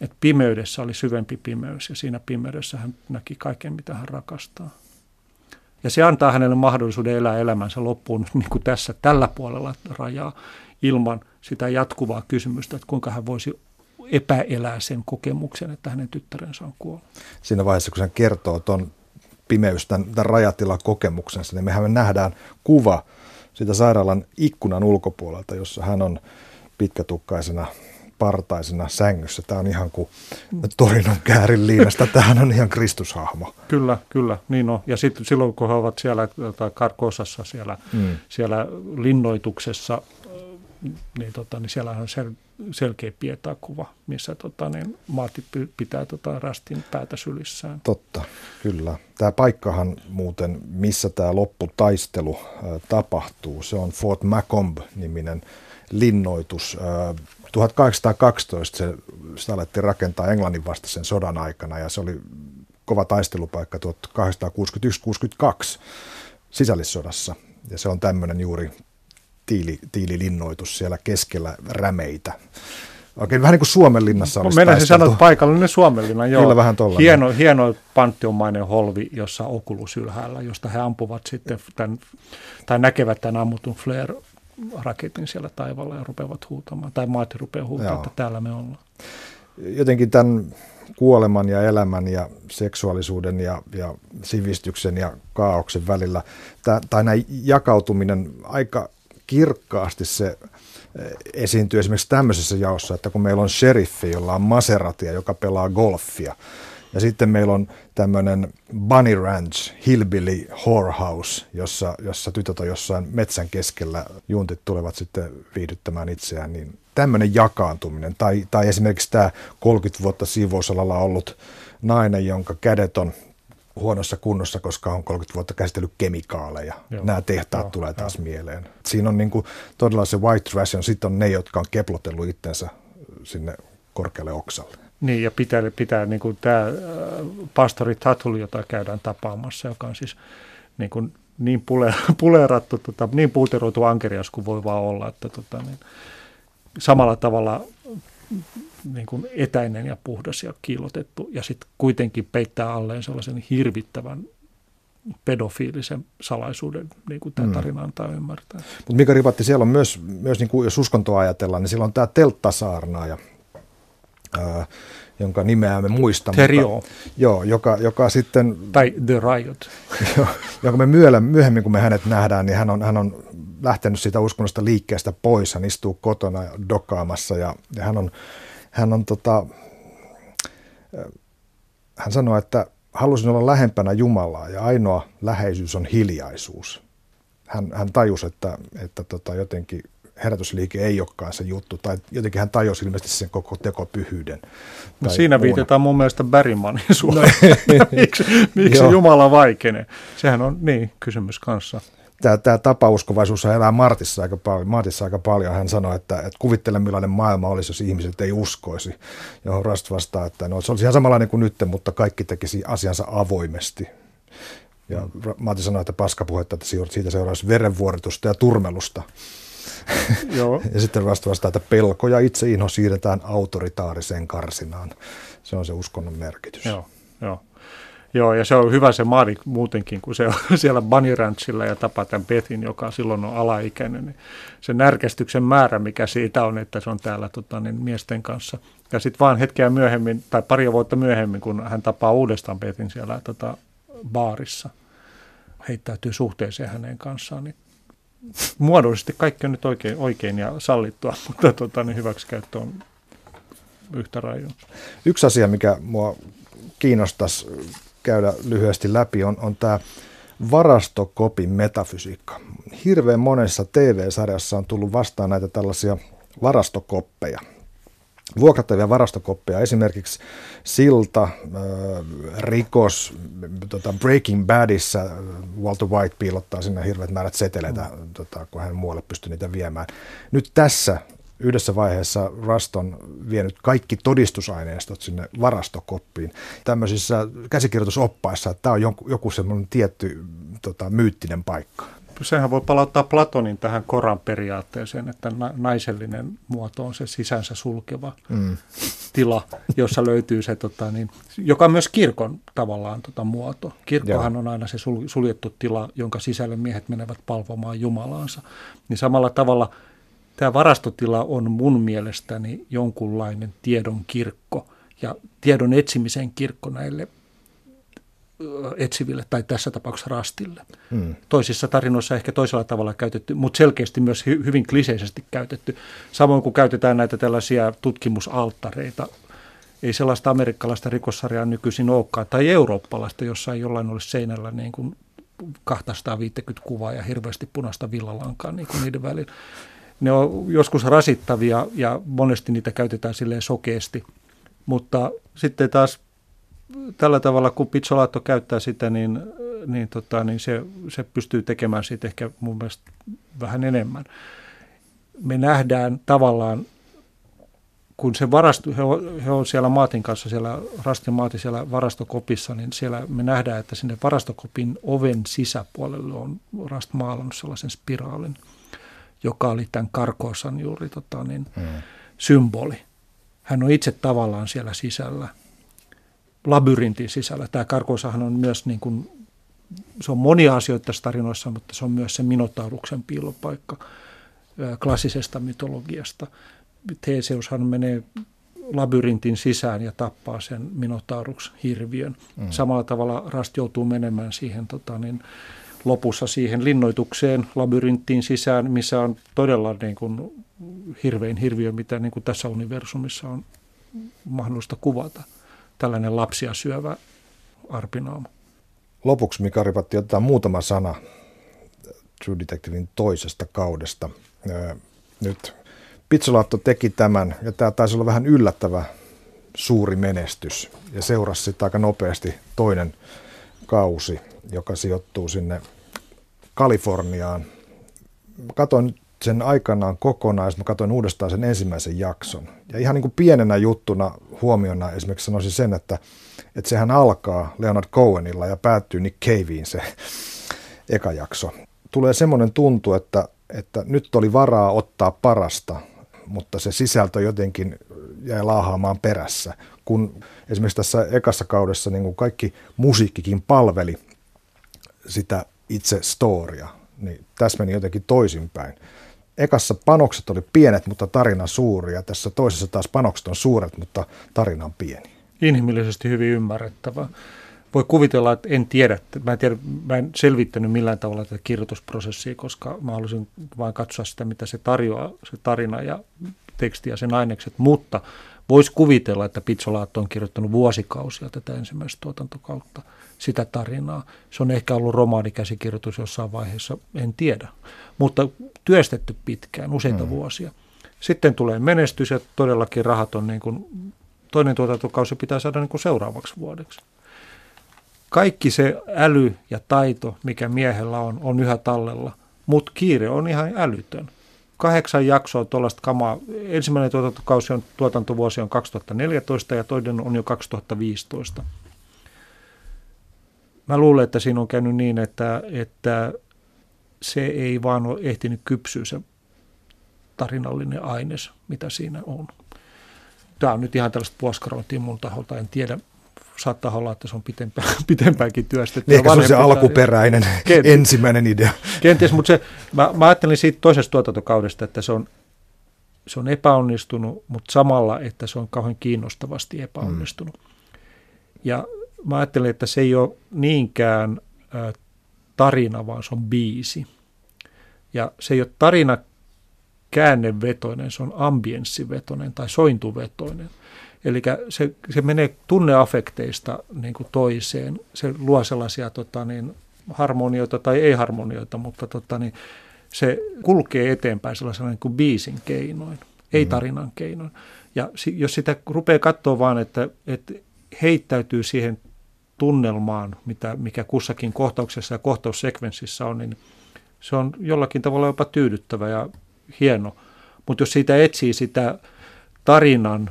että pimeydessä oli syvempi pimeys ja siinä pimeydessä hän näki kaiken, mitä hän rakastaa. Ja se antaa hänelle mahdollisuuden elää elämänsä loppuun niin kuin tässä tällä puolella rajaa ilman sitä jatkuvaa kysymystä, että kuinka hän voisi epäelää sen kokemuksen, että hänen tyttärensä on kuollut. Siinä vaiheessa, kun hän kertoo tuon pimeys, tämän, tämän rajatilan kokemuksensa, niin mehän me nähdään kuva sitä sairaalan ikkunan ulkopuolelta, jossa hän on pitkätukkaisena partaisena sängyssä. Tämä on ihan kuin torinon käärin liinasta. Tämähän on ihan kristushahmo. Kyllä, kyllä, niin on. Ja sitten silloin, kun he ovat siellä Karkosassa, siellä, mm. siellä linnoituksessa, niin, tota, niin siellä on sel, selkeä pietakuva, missä tota, niin maati pitää tota, rastin päätä sylissään. Totta, kyllä. Tämä paikkahan muuten, missä tämä lopputaistelu ä, tapahtuu, se on Fort Macomb-niminen linnoitus. Ä, 1812 se, sitä alettiin rakentaa Englannin vastaisen sodan aikana ja se oli kova taistelupaikka 1861-62 sisällissodassa. Ja se on tämmöinen juuri tiili, tiililinnoitus siellä keskellä rämeitä. Oikein vähän niin kuin Suomenlinnassa olisi Meidän se sanot paikallinen Suomenlinna, joo. Kyllä vähän tollainen. Hieno, hieno panttionmainen holvi, jossa Oculus ylhäällä, josta he ampuvat sitten tämän, tai näkevät tämän ammutun flare raketin siellä taivaalla ja rupeavat huutamaan, tai maati rupeaa huutamaan, että täällä me ollaan. Jotenkin tämän kuoleman ja elämän ja seksuaalisuuden ja, ja sivistyksen ja kaauksen välillä, tämä, tai näin jakautuminen aika kirkkaasti se esiintyy esimerkiksi tämmöisessä jaossa, että kun meillä on sheriffi, jolla on Maseratia, joka pelaa golfia, ja sitten meillä on tämmöinen Bunny Ranch, Hillbilly Whorehouse, jossa, jossa tytöt on jossain metsän keskellä, juntit tulevat sitten viihdyttämään itseään, niin tämmöinen jakaantuminen. Tai, tai esimerkiksi tämä 30 vuotta siivousalalla ollut nainen, jonka kädet on huonossa kunnossa, koska on 30 vuotta käsitellyt kemikaaleja. Joo. Nämä tehtaat Joo, tulee taas jo. mieleen. Siinä on niin kuin, todella se white trash, ja sitten on ne, jotka on keplotellut itsensä sinne korkealle oksalle. Niin, ja pitää, pitää niin kuin tämä pastori Tatul, jota käydään tapaamassa, joka on siis niin, kuin niin pule, puleerattu, tota, niin puuteroitu ankerias kuin voi vaan olla, että tota, niin, samalla tavalla niin kuin etäinen ja puhdas ja kiilotettu, ja sitten kuitenkin peittää alleen sellaisen hirvittävän pedofiilisen salaisuuden, niin kuin tämä mm. tarina antaa ymmärtää. Mutta Mika Ripatti, siellä on myös, myös niin kuin jos uskontoa ajatellaan, niin siellä on tämä telttasaarnaaja, ää, jonka nimeä me muistamme. Terio. Mutta, joo, joka, joka sitten... Tai The Riot. Jo, joka me myöhemmin, kun me hänet nähdään, niin hän on, hän on lähtenyt siitä uskonnosta liikkeestä pois. Hän istuu kotona dokaamassa ja, ja hän on, hän on tota, hän sanoi, että halusin olla lähempänä Jumalaa ja ainoa läheisyys on hiljaisuus. Hän, hän tajusi, että, että tota, jotenkin herätysliike ei olekaan se juttu, tai jotenkin hän tajusi ilmeisesti sen koko tekopyhyyden. No siinä muuna. viitataan mun mielestä Bergmanin suoraan. No, miksi miksi Jumala vaikenee? Sehän on niin kysymys kanssa. Tämä, tämä tapauskovaisuus elää Martissa aika paljon. Martissa aika paljon. Hän sanoi, että, että kuvittele millainen maailma olisi, jos ihmiset ei uskoisi. Johon Rast vastaa, että no, se olisi ihan samanlainen kuin nyt, mutta kaikki tekisi asiansa avoimesti. Ja Matti sanoi, että paskapuhetta, että siitä seuraisi verenvuoritusta ja turmelusta. Joo. ja sitten vasta vastaa, että pelko ja itseinho siirretään autoritaariseen karsinaan. Se on se uskonnon merkitys. Joo, joo. Joo, ja se on hyvä se maadi muutenkin, kun se on siellä Bunny Ranchilla ja tapaa tämän Bethin, joka silloin on alaikäinen. Niin se närkästyksen määrä, mikä siitä on, että se on täällä tota, niin miesten kanssa. Ja sitten vaan hetkeä myöhemmin, tai pari vuotta myöhemmin, kun hän tapaa uudestaan Bethin siellä tota, baarissa, heittäytyy suhteeseen hänen kanssaan, niin muodollisesti kaikki on nyt oikein, oikein ja sallittua, mutta tota, niin hyväksikäyttö on yhtä raju. Yksi asia, mikä mua kiinnostaisi käydä lyhyesti läpi, on, on tämä varastokopin metafysiikka. Hirveän monessa TV-sarjassa on tullut vastaan näitä tällaisia varastokoppeja – vuokrattavia varastokoppeja, esimerkiksi Silta, äh, Rikos, tota Breaking Badissa Walter White piilottaa sinne hirveät määrät seteleitä, mm. tota, kun hän muualle pystyy niitä viemään. Nyt tässä yhdessä vaiheessa Rust on vienyt kaikki todistusaineistot sinne varastokoppiin. Tämmöisissä käsikirjoitusoppaissa, että tämä on joku, joku semmoinen tietty tota, myyttinen paikka sehän voi palauttaa Platonin tähän koran periaatteeseen, että naisellinen muoto on se sisänsä sulkeva mm. tila, jossa löytyy se, tota, niin, joka on myös kirkon tavallaan tota, muoto. Kirkkohan Joo. on aina se suljettu tila, jonka sisälle miehet menevät palvomaan Jumalaansa. Niin samalla tavalla tämä varastotila on mun mielestäni jonkunlainen tiedon kirkko ja tiedon etsimisen kirkko näille etsiville tai tässä tapauksessa rastille. Mm. Toisissa tarinoissa ehkä toisella tavalla käytetty, mutta selkeästi myös hy- hyvin kliseisesti käytetty. Samoin kuin käytetään näitä tällaisia tutkimusalttareita. Ei sellaista amerikkalaista rikossarjaa nykyisin olekaan, tai eurooppalaista, jossa ei jollain olisi seinällä niin kuin 250 kuvaa ja hirveästi punaista villalankaa niin kuin niiden välillä. Ne on joskus rasittavia ja monesti niitä käytetään silleen sokeasti, mutta sitten taas tällä tavalla, kun Pizzolaatto käyttää sitä, niin, niin, tota, niin se, se pystyy tekemään siitä ehkä mun mielestä vähän enemmän. Me nähdään tavallaan, kun se varasto, he, on, he on siellä Maatin kanssa, siellä Rastin Maati siellä varastokopissa, niin siellä me nähdään, että sinne varastokopin oven sisäpuolelle on Rast maalannut sellaisen spiraalin, joka oli tämän karkoosan juuri tota, niin, hmm. symboli. Hän on itse tavallaan siellä sisällä – labyrintin sisällä. Tämä Karkosahan on myös niin kuin, se on monia asioita tässä tarinoissa, mutta se on myös se Minotauruksen piilopaikka klassisesta mytologiasta. Theseushan menee labyrintin sisään ja tappaa sen Minotauruks hirviön. Mm. Samalla tavalla Rast joutuu menemään siihen tota, niin, lopussa siihen linnoitukseen, labyrinttiin sisään, missä on todella niin kuin hirvein hirviö, mitä niin kuin tässä universumissa on mahdollista kuvata. Tällainen lapsia syövä arpinaama. Lopuksi Mika Ripatti otetaan muutama sana True Detectivein toisesta kaudesta. Nyt Pizzolaatto teki tämän, ja tämä taisi olla vähän yllättävä suuri menestys, ja seurasi sitten aika nopeasti toinen kausi, joka sijoittuu sinne Kaliforniaan. Katoin sen aikanaan kokonaan, mä katsoin uudestaan sen ensimmäisen jakson. Ja ihan niin kuin pienenä juttuna huomiona esimerkiksi sanoisin sen, että, että sehän alkaa Leonard Cohenilla ja päättyy Nick Caveen se eka jakso. Tulee semmoinen tuntu, että, että nyt oli varaa ottaa parasta, mutta se sisältö jotenkin jäi laahaamaan perässä. Kun esimerkiksi tässä ekassa kaudessa niin kuin kaikki musiikkikin palveli sitä itse storia, niin tässä meni jotenkin toisinpäin ekassa panokset oli pienet, mutta tarina suuri, ja tässä toisessa taas panokset on suuret, mutta tarina on pieni. Inhimillisesti hyvin ymmärrettävä. Voi kuvitella, että en tiedä, mä en, tiedä, mä en selvittänyt millään tavalla tätä kirjoitusprosessia, koska mä halusin vain katsoa sitä, mitä se tarjoaa, se tarina ja teksti ja sen ainekset, mutta voisi kuvitella, että Pizzolaatto on kirjoittanut vuosikausia tätä ensimmäistä tuotantokautta, sitä tarinaa. Se on ehkä ollut romaanikäsikirjoitus jossain vaiheessa, en tiedä, mutta työstetty pitkään, useita mm. vuosia. Sitten tulee menestys ja todellakin rahat on niin kuin, toinen tuotantokausi pitää saada niin kuin seuraavaksi vuodeksi. Kaikki se äly ja taito, mikä miehellä on, on yhä tallella, mutta kiire on ihan älytön kahdeksan jaksoa tuollaista kamaa. Ensimmäinen tuotantokausi on, tuotantovuosi on 2014 ja toinen on jo 2015. Mä luulen, että siinä on käynyt niin, että, että se ei vaan ole ehtinyt kypsyä se tarinallinen aines, mitä siinä on. Tämä on nyt ihan tällaista puoskarointia mun taholta, en tiedä, saattaa olla, että se on pitempään, pitempäänkin työstetty. Ehkä se on se alkuperäinen kenties, ensimmäinen idea. Kenties, mutta se, mä, mä ajattelin siitä toisesta tuotantokaudesta, että se on, se on epäonnistunut, mutta samalla, että se on kauhean kiinnostavasti epäonnistunut. Mm. Ja mä ajattelin, että se ei ole niinkään äh, tarina, vaan se on biisi. Ja se ei ole tarina käännevetoinen, se on ambienssivetoinen tai sointuvetoinen. Eli se, se menee tunneafekteista niin kuin toiseen. Se luo sellaisia tota, niin, harmonioita tai ei-harmonioita, mutta tota, niin, se kulkee eteenpäin sellaisena niin kuin biisin keinoin, ei mm. tarinan keinoin. Ja jos sitä rupeaa katsoa vaan, että, että heittäytyy siihen tunnelmaan, mitä, mikä kussakin kohtauksessa ja kohtaussekvenssissä on, niin se on jollakin tavalla jopa tyydyttävä ja hieno. Mutta jos siitä etsii sitä tarinan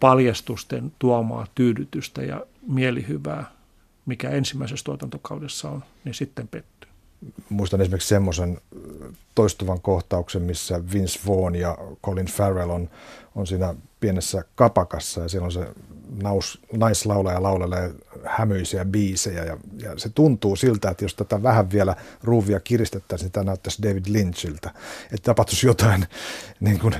paljastusten tuomaa tyydytystä ja mielihyvää, mikä ensimmäisessä tuotantokaudessa on, niin sitten pettyy. Muistan esimerkiksi semmoisen toistuvan kohtauksen, missä Vince Vaughn ja Colin Farrell on, on siinä pienessä kapakassa ja siellä on se naus, naislaulaja laulelee hämyisiä biisejä ja, ja se tuntuu siltä, että jos tätä vähän vielä ruuvia kiristettäisiin, niin tämä näyttäisi David Lynchiltä, että tapahtuisi jotain niin kuin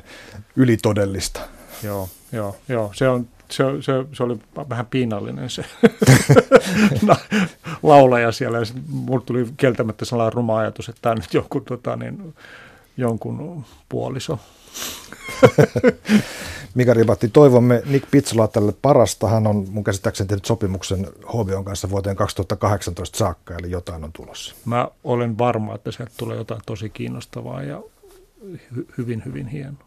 ylitodellista. Joo, joo, joo. Se, on, se, se, se oli vähän piinallinen se laulaja siellä. Ja mulle tuli kieltämättä sellainen ruma ajatus, että tämä on nyt jonkun, tota, niin, jonkun puoliso. Mika Ribatti, toivomme Nick tälle parasta. Hän on mun käsittääkseni tehnyt sopimuksen HBOn kanssa vuoteen 2018 saakka, eli jotain on tulossa. Mä olen varma, että sieltä tulee jotain tosi kiinnostavaa ja hy- hyvin, hyvin hienoa.